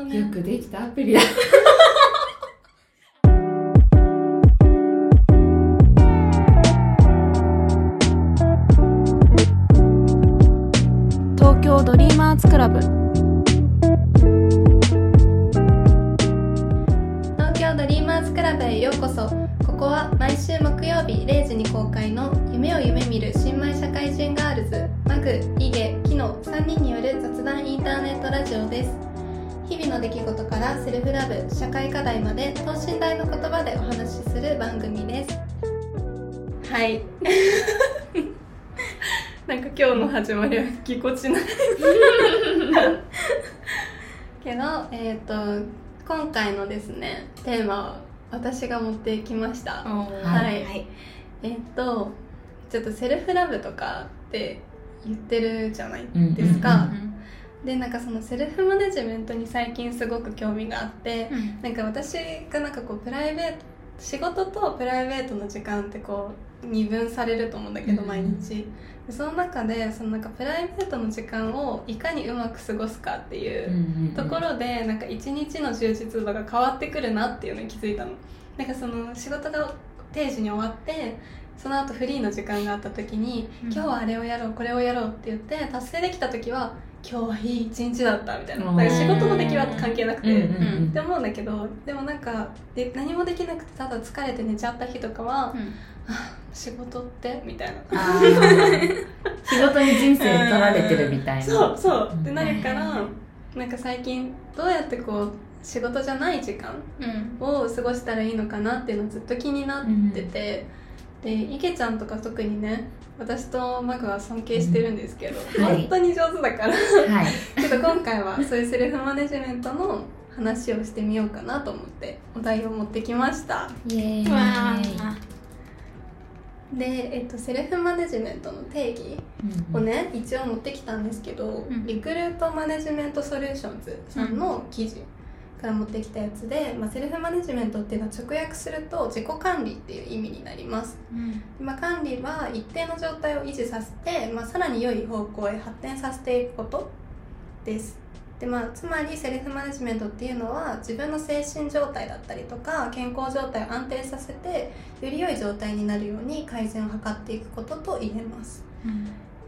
どね。よくできたアプリだ。東京ドリーマーズクラブの出来事からセルフラブ、社会課題まで等身大の言葉でお話しする番組です。はい。なんか今日の始まりはぎこちない。けどえっ、と今回のですねテーマを私が持ってきました。はい。はい。えっ、とちょっとセルフラブとかって言ってるじゃないうんですか、うんでなんかそのセルフマネジメントに最近すごく興味があって、なんか私がなんかこうプライベート仕事とプライベートの時間ってこう二分されると思うんだけどうん。毎日。でその中でそのなんかプライベートの時間をいかにうまく過ごすかっていううん。ところでなんか一日の充実度が変わってくるなっていうのに気づいたの。なんかその仕事が定時に終わってその後フリーの時間があった時に、うん。今日はあれをやろうこれをやろうって言って達成できた時は今日はいい一日だったみたいな。うん。だから仕事の出来は関係なくて、うんうんうん。って思うんだけどでもなんかで何もできなくてただ疲れて寝ちゃった日とかは、あ仕事って？みたいな。仕事に人生取られてるみたいな。そうそう。ってなるかうんらなんか最近どうやってこう仕事じゃない時間うん。を過ごしたらいいのかなっていうのずっと気になってて、で池ちゃんとか特にね私とマグは尊敬してるんですけど、うん。はい。本当に上手だから。はい。けど今回はそういうセルフマネジメントの話をしてみようかなと思ってお題を持ってきました。イエーイ。わで、えっと、セルフマネジメントの定義をね一応持ってきたんですけど、ん。リクルートマネジメントソリューションズさんの記事から持ってきたやつで、まあ、セルフマネジメントっていうのは直訳すると自己管理っていう意味になります、まあ、管理は一定の状態を維持させて、まあ、さらに良い方向へ発展させていくことです。で、まあ、つまりセルフマネジメントっていうのは自分の精神状態だったりとか健康状態を安定させてより良い状態になるように改善を図っていくことと言えます。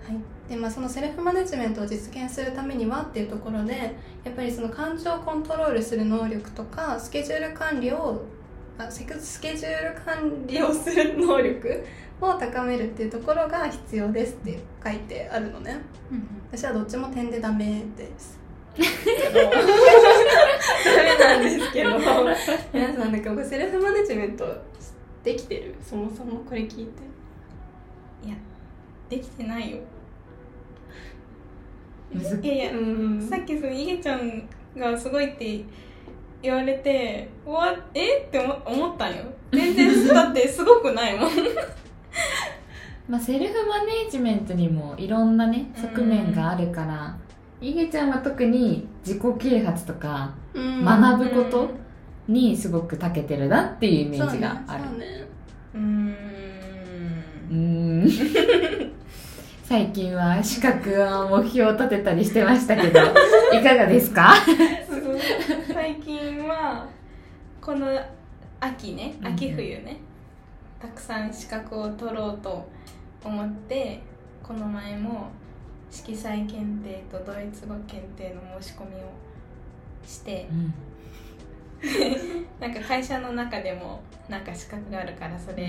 はいでまあ、そのセルフマネジメントを実現するためにはっていうところでやっぱりその感情をコントロールする能力とかスケジュール管理をあスケスケジュール管理をする能力を高めるっていうところが必要ですって書いてあるのね。私はどっちも点でダメです。ダメなんですけど。皆さんなんかセルフマネジメントできてる？そもそもこれ聞いて。いやできてないよいやいやうんさっきそのいげちゃんがすごいって言われてうわえ？って思思ったんよ。全然だってすごくないもん。まあ、セルフマネジメントにもいろんなねうん。側面があるからいげちゃんは特に自己啓発とかうん。学ぶことにすごく長けてるなっていうイメージがある。そうねうーん。うーん 最近は資格は目標を立てたりしてましたけど いかがですか？最近はこの秋ねうん秋冬ね、たくさん資格を取ろうと思ってこの前も色彩検定とドイツ語検定の申し込みをして なんか会社の中でもなんか資格があるからそれ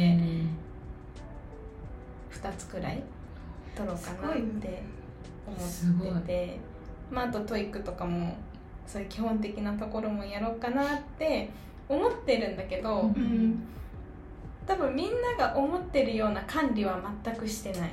2つくらい取ろうかなってすごい。思っててまああと TOEIC とかもそういう基本的なところもやろうかなって思ってるんだけど、うんうん。多分みんなが思ってるような管理は全くしてない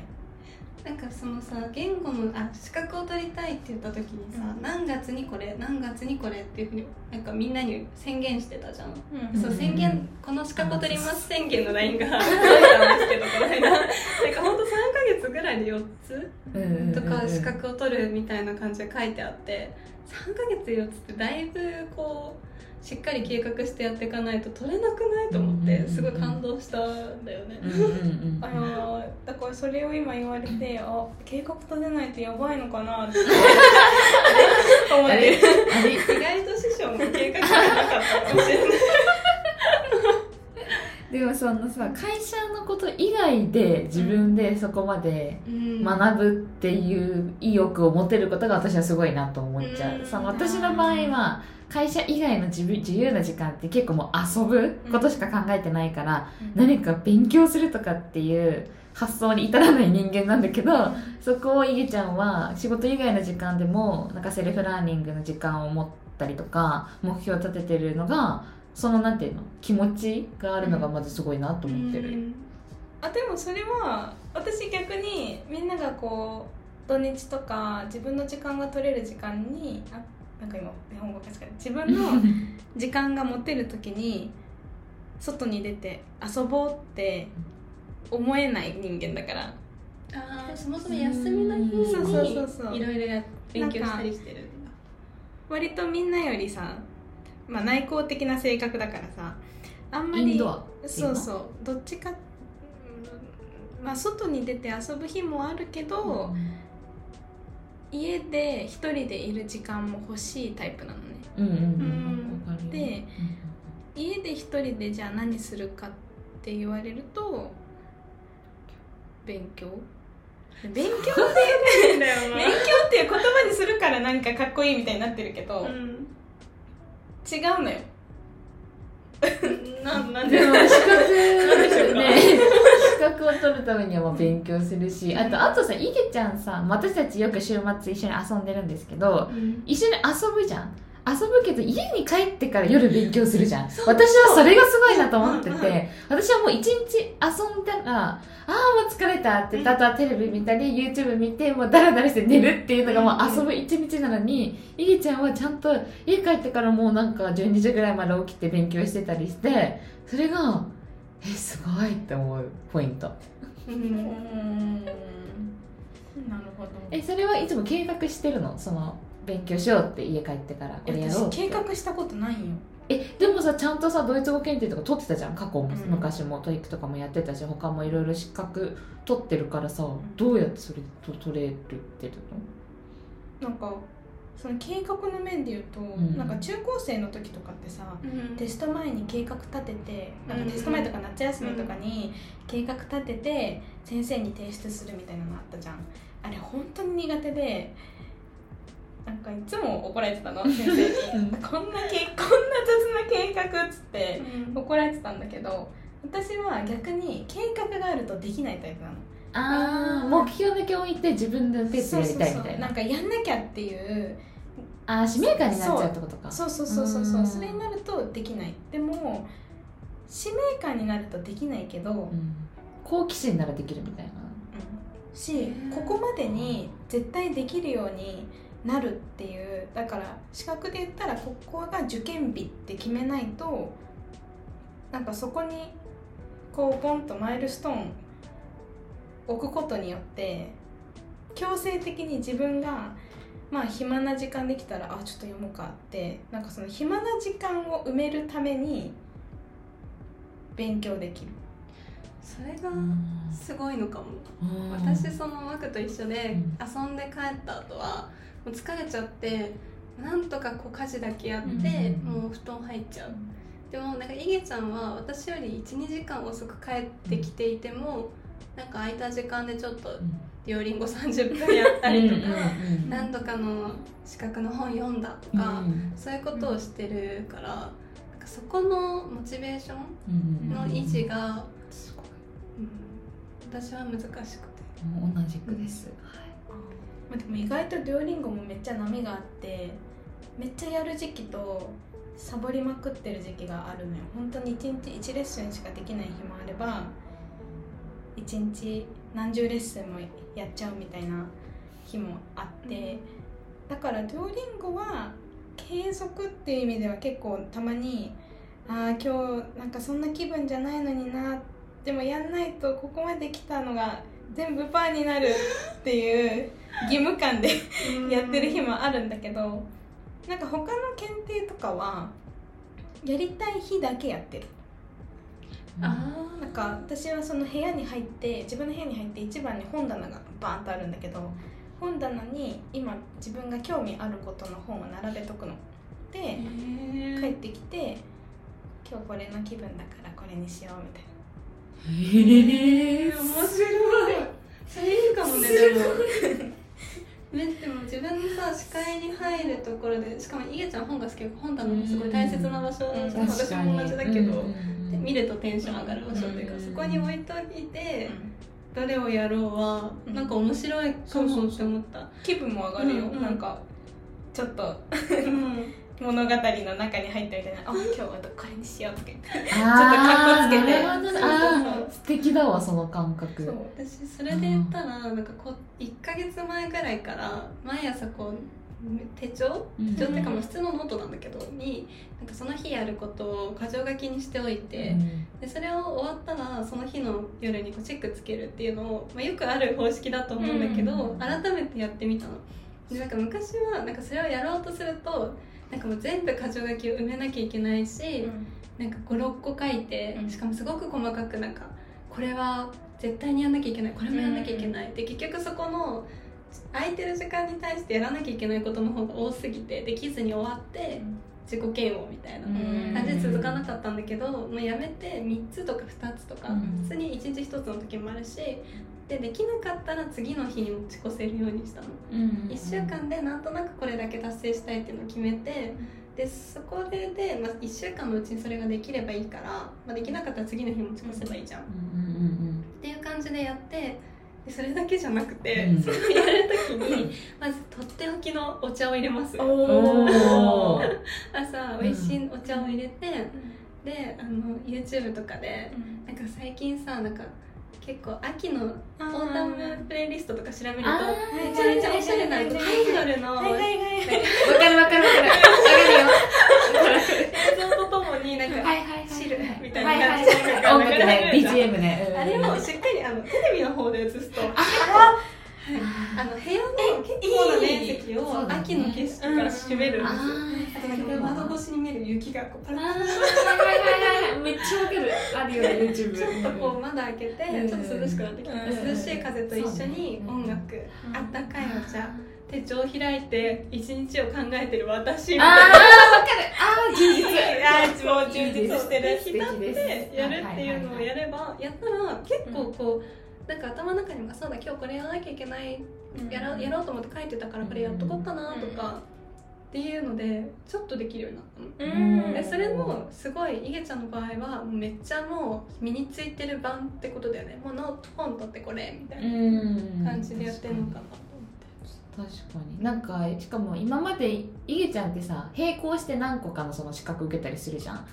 なんかそのさ言語のあ資格を取りたいって言った時にさ、うん。何月にこれ何月にこれっていうふうになんかみんなに宣言してたじゃん、うん。そううん宣言この資格を取ります宣言の LINE が 届いたんですけどこの間。なんかほんと3ヶ月ぐらいで4つうん。とか資格を取るみたいな感じで書いてあって3ヶ月4つってだいぶこうしっかり計画してやっていかないと取れなくないと思ってすごい感動したんだよね。あのだからそれを今言われてあ計画立てないとやばいのかなって 思って。意外と師匠かもしれないでもそのさ会社のこと以外で自分でそこまで学ぶっていう意欲を持てることが私はすごいなと思っちゃう、うん。その私の場合は会社以外の自分自由な時間って結構もう遊ぶことしか考えてないから、何か勉強するとかっていう発想に至らない人間なんだけど、そこをいげちゃんは仕事以外の時間でもなんかセルフラーニングの時間を持ったりとか目標を立ててるのがそのなんていうの気持ちがあるのがまずすごいなと思ってる、あでもそれは私逆にみんながこう土日とか自分の時間が取れる時間にあなんか今日本語確かに自分の 時間が持てる時に外に出て遊ぼうって思えない人間だから。あーそもそも休みの日にそうそうそうそう。いろいろや勉強したりしてるんだ。割とみんなよりさ、まあ、内向的な性格だからさあんまりそうそうどっちかうんまあ外に出て遊ぶ日もあるけど、家で一人でいる時間も欲しいタイプなのね。うんうんで家で一人でじゃあ何するかって言われると勉強？勉強っていう勉強っていう言葉にするからなんかかっこいいみたいになってるけど、うん違うのよ。ななんで？でも資格ね資格を取るためにはまあ勉強するしあとあとさいげちゃんさ私たちよく週末一緒に遊んでるんですけど一緒に遊ぶじゃん。遊ぶけど家に帰ってから夜勉強するじゃん。私はそれがすごいなと思ってうんうんて私はもう一日遊んだらああもう疲れたってあとはテレビ見たり YouTube 見てもうダラダラして寝るっていうのがもう遊ぶ一日なのにいげちゃんはちゃんと家帰ってからもうなんか12時ぐらいまで起きて勉強してたりしてそれがえすごいって思うポイント。うん。なるほどえそれはいつも計画してるのその勉強しようって家帰ってからこれやろう計画したことないよえでもさちゃんとさドイツ語検定とか取ってたじゃん？過去も、うん。昔も TOEIC とかもやってたし他もいろいろ資格取ってるからさどうやってそれと取れるってるなんかその計画の面で言うと、ん。なんか中高生の時とかってさうん。テスト前に計画立ててなんかテスト前とか夏休みとかに計画立てて先生に提出するみたいなのあったじゃん。あれ本当に苦手でなんかいつも怒られてたの 先生に。うんこんなけこんな雑な計画っつって怒られてたんだけど私は逆に計画があるとできないタイプなの。ああ目標だけ置いて自分でペースやりたいみたいな。なんかやんなきゃっていう。ああ使命感になっちゃうってことか。そう。そうそうそうそうう。ん。それになるとできない。でも使命感になるとできないけど、うん。好奇心ならできるみたいな。しここまでに絶対できるようになるっていう。だから資格で言ったらここが受験日って決めないとなんかそこにこうポンとマイルストーン置くことによって強制的に自分がまあ暇な時間できたらあちょっと読もうかってなんかその暇な時間を埋めるために勉強できる。それがうん。すごいのかも。うん。私そのマクと一緒でうん。遊んで帰った後はもう疲れちゃってなんとかこう家事だけやってうん。もう布団入っちゃう。でもなんかいげちゃんは私より12時間遅く帰ってきていてもなんか空いた時間でちょっとデュオリンゴ30分やったりとかうんうん何度かの資格の本読んだとかそういうことをしてるからそこのモチベーションの維持が、うん、私は難しくて。同じくです、まあ、でも意外とデュオリンゴもめっちゃ波があってめっちゃやる時期とサボりまくってる時期があるのよ。本当に1日1レッスンしかできない日もあれば1日何十レッスンもやっちゃうみたいな日もあって、だからデュオリンゴは継続っていう意味では結構たまにああ今日なんかそんな気分じゃないのになでもやんないとここまで来たのが全部パーになるっていう義務感でやってる日もあるんだけどなんか他の検定とかはやりたい日だけやってる。あなんか私はその部屋に入って自分の部屋に入って一番に本棚がバーンとあるんだけど本棚に今自分が興味あることの本を並べとくの。で帰っってきて今日これの気分だからこれにしようみたいな。へえ面白いそれいいかもねでも。ね、でも自分のさ視界に入るところでしかもいげちゃん本が好きで本棚もすごい大切な場所、うんじゃん。私も同じだけど、うん見るとテンション上がる場所っていうか、うんそこに置いといて、どれをやろうはうん。なんか面白いかもって思った、気分も上がるよ、なんかちょっと。うん物語の中に入ったみたいな「あ今日はこれにしよう」とか言っちょっと格好つけて。そう素敵だわその感覚。そう。私それで言ったらなんかこう1か月前ぐらいから毎朝こう手帳？うん。手帳っていうかまあ普通のノートなんだけどになんかその日やることを箇条書きにしておいて、でそれを終わったらその日の夜にこうチェックつけるっていうのを、まあ、よくある方式だと思うんだけど、うん。改めてやってみたの。でなんか昔はなんかそれをやろうとするとなんかもう全部箇条書きを埋めなきゃいけないし、なんか56個書いてうん。しかもすごく細かくなんかこれは絶対にやんなきゃいけないこれもやんなきゃいけない、で結局そこの空いてる時間に対してやらなきゃいけないことの方が多すぎてできずに終わって自己嫌悪みたいなうん。感じで続かなかったんだけどもうやめて3つとか2つとか、うん。普通に1日1つの時もあるしでできなかったら次の日に持ち越せるようにしたの、1週間でなんとなくこれだけ達成したいっていうのを決めてでそこでで、まあ、1週間のうちにそれができればいいから、まあ、できなかったら次の日持ち越せばいいじゃん、っていう感じでやってでそれだけじゃなくて、うん。それをやる時にまずとっておきのお茶を入れます。朝美味しいお茶を入れて、であの YouTube とかでなんか最近さなんか結構秋のオータムプレイリストとか調べるとめちゃめちゃおしゃれなアイドルのわかるわかるわかる。わかるよ。映像とともになんかはいはいはい汁みたいはいなはい。感じで音楽ね。BGM ねうんあれをしっかりあのテレビの方で映すとあの部屋の結構な面積を秋の景色から占めるんですよ。ああとなんか窓越しに見える雪がこうパラパラはいはいはいはい。めっちゃわかる。あるよね YouTube ちょっとこう窓開けてうん。ちょっと涼しくなってきてうん。涼しい風と一緒に音楽。うん。あったかいお茶手帳を開いて一日を考えてる私みたいな。かる。あー充実あーもう充実してる浸ってやるっていうのをやればやったら結構こうなんか頭の中にもそうだ今日これやらなきゃいけないやろうやろうと思って書いてたからこれやっとこうかなとかっていうのでちょっとできるようになったの。うん。でそれもすごいいげちゃんの場合はめっちゃもう身についてる版ってことだよね。もうノート本取ってこれみたいなうん。感じでやってるのかな確かに。なんかしかも今までいげちゃんってさ並行して何個かのその資格受けたりするじゃん。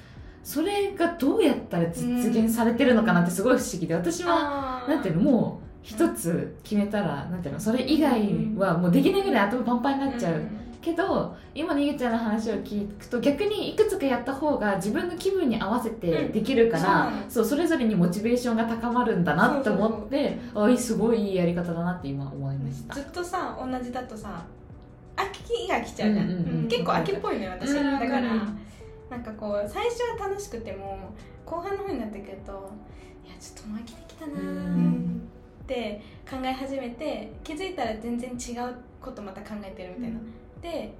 それがどうやったら実現されてるのかなってすごい不思議で私はなんていうのもう一つ決めたらなんていうのそれ以外はもうできないぐらい頭パンパンになっちゃう、けど今のいげちゃんの話を聞くと逆にいくつかやった方が自分の気分に合わせてできるから、うんそうそれぞれにモチベーションが高まるんだなって思ってあすごいいいやり方だなって今思いました。ずっとさ同じだとさ秋が来ちゃうじゃん、うんうんうん結構秋っぽいのよ私、うんだから、うん。なんかこう最初は楽しくても後半の方になってくるといやちょっともう飽きてきたなって考え始めて気づいたら全然違うことまた考えてるみたいな、で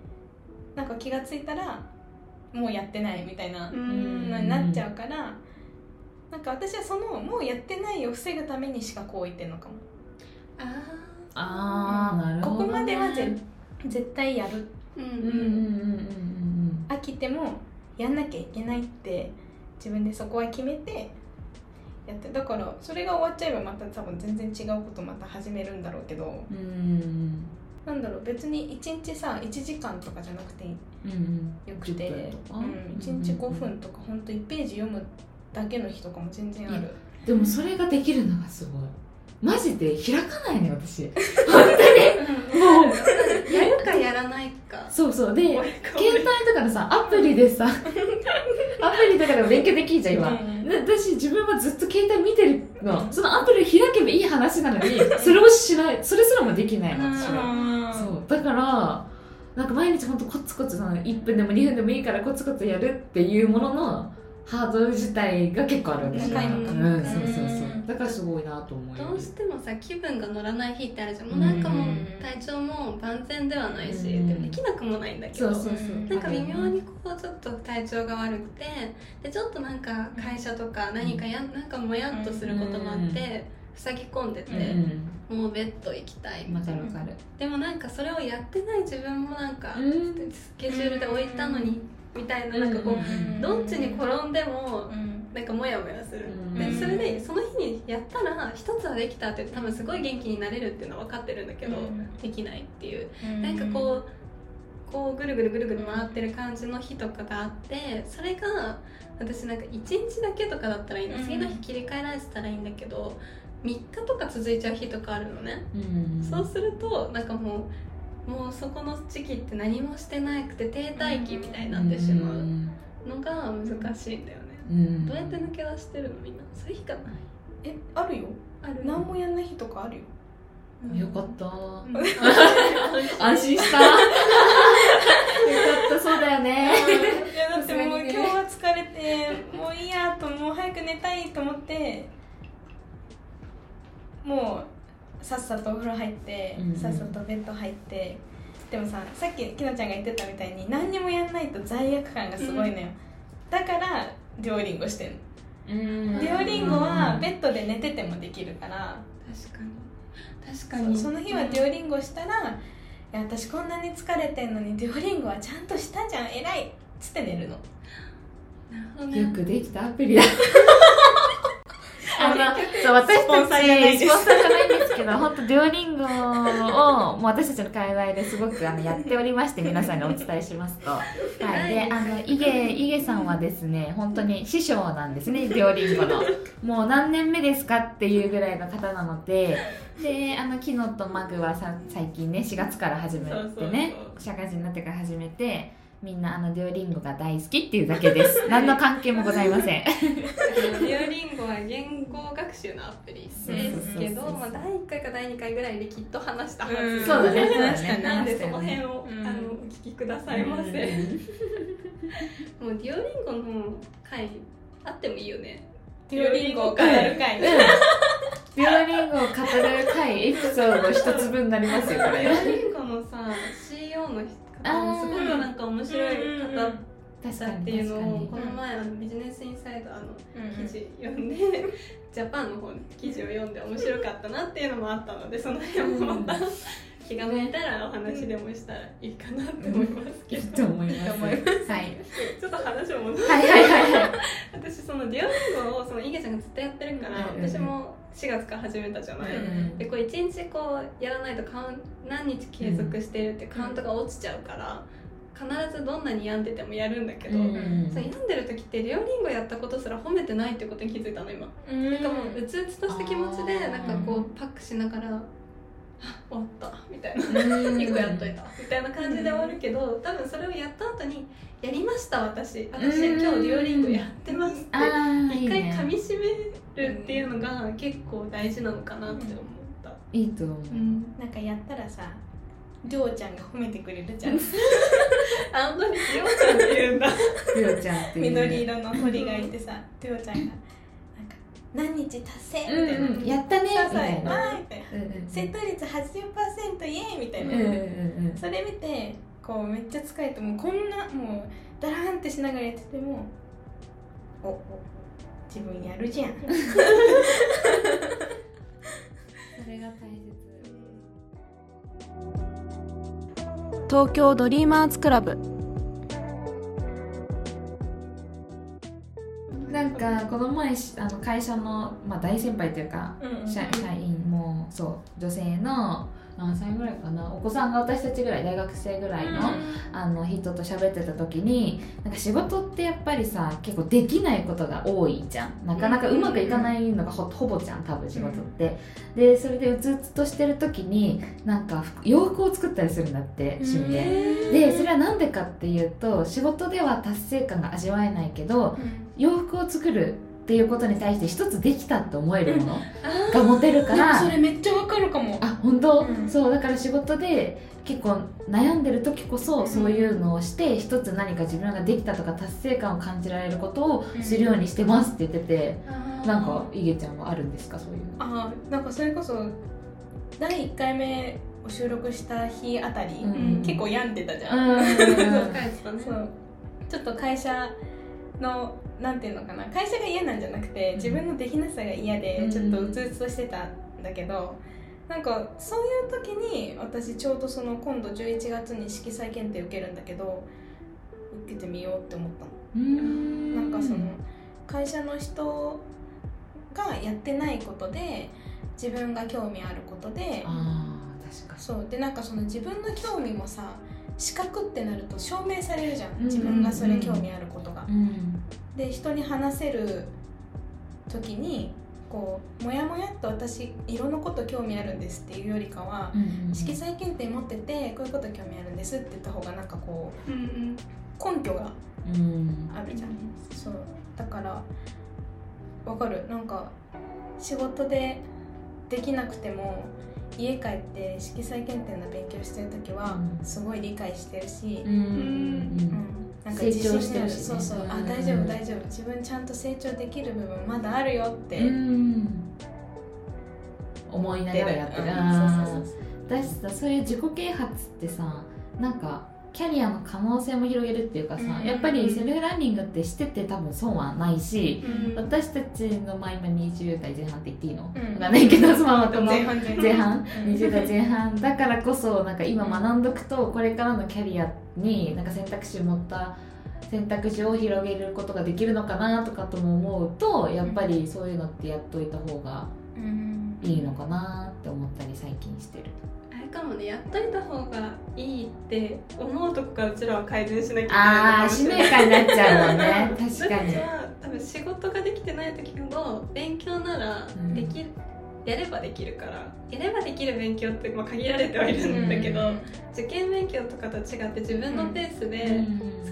なんか気がついたらもうやってないみたいなうん。のになっちゃうから、なんか私はそのもうやってないを防ぐためにしかこう言ってんのかも。あああなるほど、ね、ここまではぜ絶対やる。ーうんうんうんうんうん。飽きてもやんなきゃいけないって自分でそこは決めてやってだからそれが終わっちゃえばまた多分全然違うことまた始めるんだろうけど。うんうんなんだろう別に1日さ1時間とかじゃなくてよくて、10分とか。うん、1日5分とかほんと1ページ読むだけの日とかも全然ある。でもそれができるのがすごい。マジで開かないね私。うんもう。やるかやらないか。そうそう。で携帯とかのさアプリでさ アプリとかでも勉強できんじゃん今、私自分はずっと携帯見てるの。そのアプリを開けばいい話なのにそれをしない。それすらもできないの私はだからなんか毎日ほんとコツコツその1分でも2分でもいいからコツコツやるっていうもののハードル自体が結構ある私は高いのかうんそうそうそうだからすごいなと思うよどうしてもさ気分が乗らない日ってあるじゃん。もうなんかもううん。体調も万全ではないし、うん。でもできなくもないんだけどそうそうそう。なんか微妙にこうちょっと体調が悪くてでちょっとなんか会社とか何かやなんかもやっとすることもあって塞ぎ込んでて、うんもうベッド行きたいわかるわかる。でもなんかそれをやってない自分もなんかうん。スケジュールで置いたのにみたいななんかこううどっちに転んでもうん。なんかモヤモヤする。うん。でそれでその日にやったら一つはできたって多分すごい元気になれるっていうのは分かってるんだけどうん。できないっていう。うん。なんかこうこうぐるぐるぐるぐる回ってる感じの日とかがあってそれが私なんか1日だけとかだったらいいの。うん。次の日切り替えられてたらいいんだけど3日とか続いちゃう日とかあるのね。うん。そうするとなんかもうもうそこの時期って何もしてなくて停滞期みたいになってしまうのが難しいんだよね。うん。どうやって抜け出してるのみんな？そういう日がな。いえあるよ。ある何もやんない日とかあるよ。よかった。うん。安心した。よかったそうだよね。いやだってもう今日は疲れてもういいやともう早く寝たいと思ってもうさっさとお風呂入って、うんさっさとベッド入ってでもささっききなちゃんが言ってたみたいに何にもやんないと罪悪感がすごいのよ、だからデュオリンゴしてんの、うん。デュオリンゴはベッドで寝ててもできるから、確かに。確かに。その日はデュオリンゴしたら、いや私こんなに疲れてんのにデュオリンゴはちゃんとしたじゃん。偉いっつって寝るの。なるほどね。よくできたアプリだ あの そう私たち。スポンサーじゃないんですけど本当デュオリンゴをもう私たちの界隈ですごくあのやっておりまして 皆さんにお伝えしますと。はい。であのイゲイゲさんはですね本当に師匠なんですねデュオリンゴの。もう何年目ですかっていうぐらいの方なのでであのキノとマグはさ最近ね4月から始めてね社会人になってから始めてみんなあのデュオリンゴが大好きっていうだけです。何の関係もございません。デュオリンゴは言語学習のアプリですけど、まあ、第1回か第2回ぐらいできっと話したはず、うんそうだね。なんでその辺を、うん。あのお聞きくださいませ、もうデュオリンゴの回あってもいいよね。デュオリンゴを語る会、デュオリンゴを語る回。エピソード一つ分になりますよこデれュオリンゴのさ CEO の方もすごくなんか面白い方だっていうのをにこの前あのビジネスインサイドあのうん記事読んで、ジャパンの方の記事を読んで面白かったなっていうのもあったのでその辺もまた気が向いたらお話でもしたらいいかなって思いますけいいど、と思います。は いちょっと話を戻す。はい。はいはいはい 私そのデュオリンゴをそのイゲちゃんがずっとやってるから、うんうんうん私も4月から始めたじゃない、うんでこう1日こうやらないとカウン何日継続してるってカウントが落ちちゃうから必ずどんなに病んでてもやるんだけど、うん。そう病んでる時ってデュオリンゴやったことすら褒めてないってことに気づいたの今、なんかもううつうつとした気持ちでなんかこうパックしながら「あ終わった」みたいな。うん。1個やっといた。みたいな感じで終わるけど多分それをやった後に「やりました私。私うん。今日デュオリンゴやってます」って一回いね。噛み締めるっていうのが結構大事なのかなって思った、いいと思う。うん、なんかやったらさりょうちゃんが褒めてくれるじゃん。あ本当にりょうちゃんって言うんだ。りょうちゃんって緑色の鳥がいてさりょうちゃんが何日達成？みたいな、うんうんやったね。みたいなット率80%イエーイみたいな、うんうんうん。それ見てこうめっちゃ疲れてもうこんなもうダラーンってしながらやっててもおお自分やるじゃん。それが大切。東京ドリーマーズクラブなんかこの前しあの会社の、まあ、大先輩というかうん社社員もそう女性の何歳ぐらいかな。お子さんが私たちぐらい大学生ぐらいの,、あの人と喋ってた時になんか仕事ってやっぱりさ結構できないことが多いじゃん。なかなかうまくいかないのがほほぼじゃん多分仕事って、でそれでうつうつとしてる時になんか洋服を作ったりするんだって趣味で。でそれは何でかっていうと仕事では達成感が味わえないけど洋服を作るっていうことに対して一つできたって思えるものが持てるから。それめっちゃわかるかも。あ本当、うん。そうだから仕事で結構悩んでる時こそそういうのをして一つ何か自分ができたとか達成感を感じられることをするようにしてますって言ってて、なんかいげちゃんはあるんですか？そういうの。あーなんかそれこそ第1回目を収録した日あたり、うん。結構病んでたじゃん、うん。そう。ちょっと会社のなんていうのかな会社が嫌なんじゃなくて自分のできなさが嫌でちょっとうつうつとしてたんだけど、なんかそういう時に私ちょうどその今度11月に色彩検定受けるんだけど受けてみようって思ったの。うん。なんかその会社の人がやってないことで自分が興味あることであー確かに。そう。でなんかその自分の興味もさ資格ってなると証明されるじゃんうん。自分がそれ興味あることが。うんで人に話せる時にこうもやもやっと私色のこと興味あるんですっていうよりかはうん色彩検定持っててこういうこと興味あるんですって言った方がなんかこうんうん。う根拠がうんあるじゃん。そう。だからわかる。なんか仕事でできなくても家帰って色彩検定の勉強してる時はうん。すごい理解してるし、うん。うんなんか成長してるしね。そうそう、あうん。大丈夫大丈夫。自分ちゃんと成長できる部分まだあるよって。う思いながらやってる、うん。あそうそうー私さそういう自己啓発ってさなんかキャリアの可能性も広げるっていうかさ、うん。やっぱりセルフランニングってしてて多分損はないし、うん。私たちのまあ今20代前半って言っていいの、うん。わかんないけどそのまま前半前半前半。うん。20代前半。だからこそなんか今学んどくとこれからのキャリアになんか選択肢を持った選択肢を広げることができるのかなとかとも思うとやっぱりそういうのってやっといた方がうん。いいのかなって思ったり最近してる。あれかもねやっといた方がいいって思うとこからうちらは改善しなきゃいけないのああ使命感になっちゃうもんね確か私に。は多分仕事ができてない時ほど勉強ならうんできる、やればできるからやればできる勉強ってまあ限られてはいるんだけど、受験勉強とかと違って自分のペースで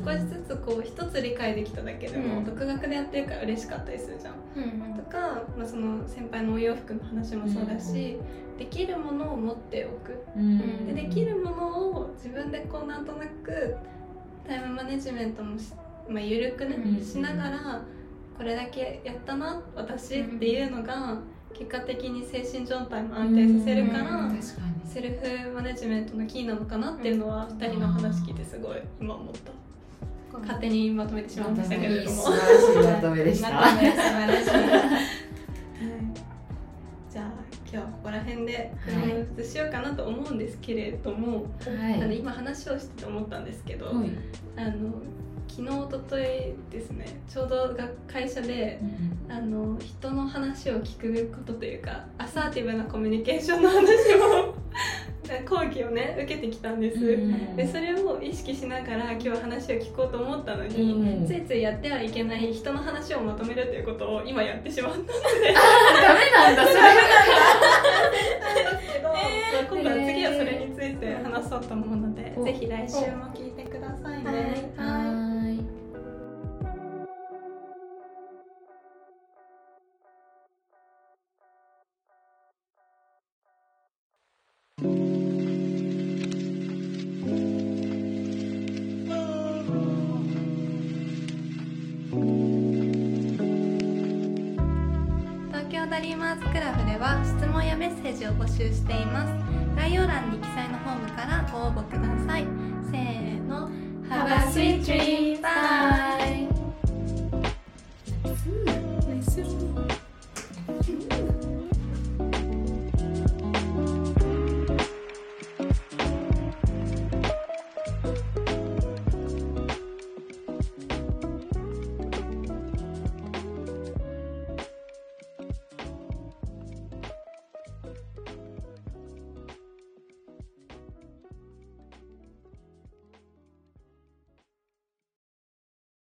少しずつこう一つ理解できただけでも、うん。独学でやってるから嬉しかったりするじゃん。うんとか、まあ、その先輩のお洋服の話もそうだし、できるものを持っておく。うん。でできるものを自分でこうなんとなくタイムマネジメントもし、まあ、緩くね、うんしながらこれだけやったな私っていうのが結果的に精神状態も安定させるから、うん確かに。セルフマネジメントのキーなのかなっていうのは2人の話聞いてすごい今思った。勝手にまとめてしまいましたけれども。素晴らしいまとめでした。辺ではい。フリしようかなと思うんですけれども、はい。あの今話をしてて思ったんですけど、はい。あの昨日一昨日ですねちょうどが会社であの人の話を聞くことというかアサーティブなコミュニケーションの話を 講義をね受けてきたんです、うんでそれを意識しながら今日は話を聞こうと思ったのに、うんついついやってはいけない人の話をまとめるということを今やってしまったので。ダメなんだそれ。いて話そうと思うので、お。ぜひ来週も聞いてくださいね。ダリーマーズクラブでは質問やメッセージを募集しています。概要欄に記載のからご応募くださいせーの Have a sweet dream! Bye! Nice. Nice.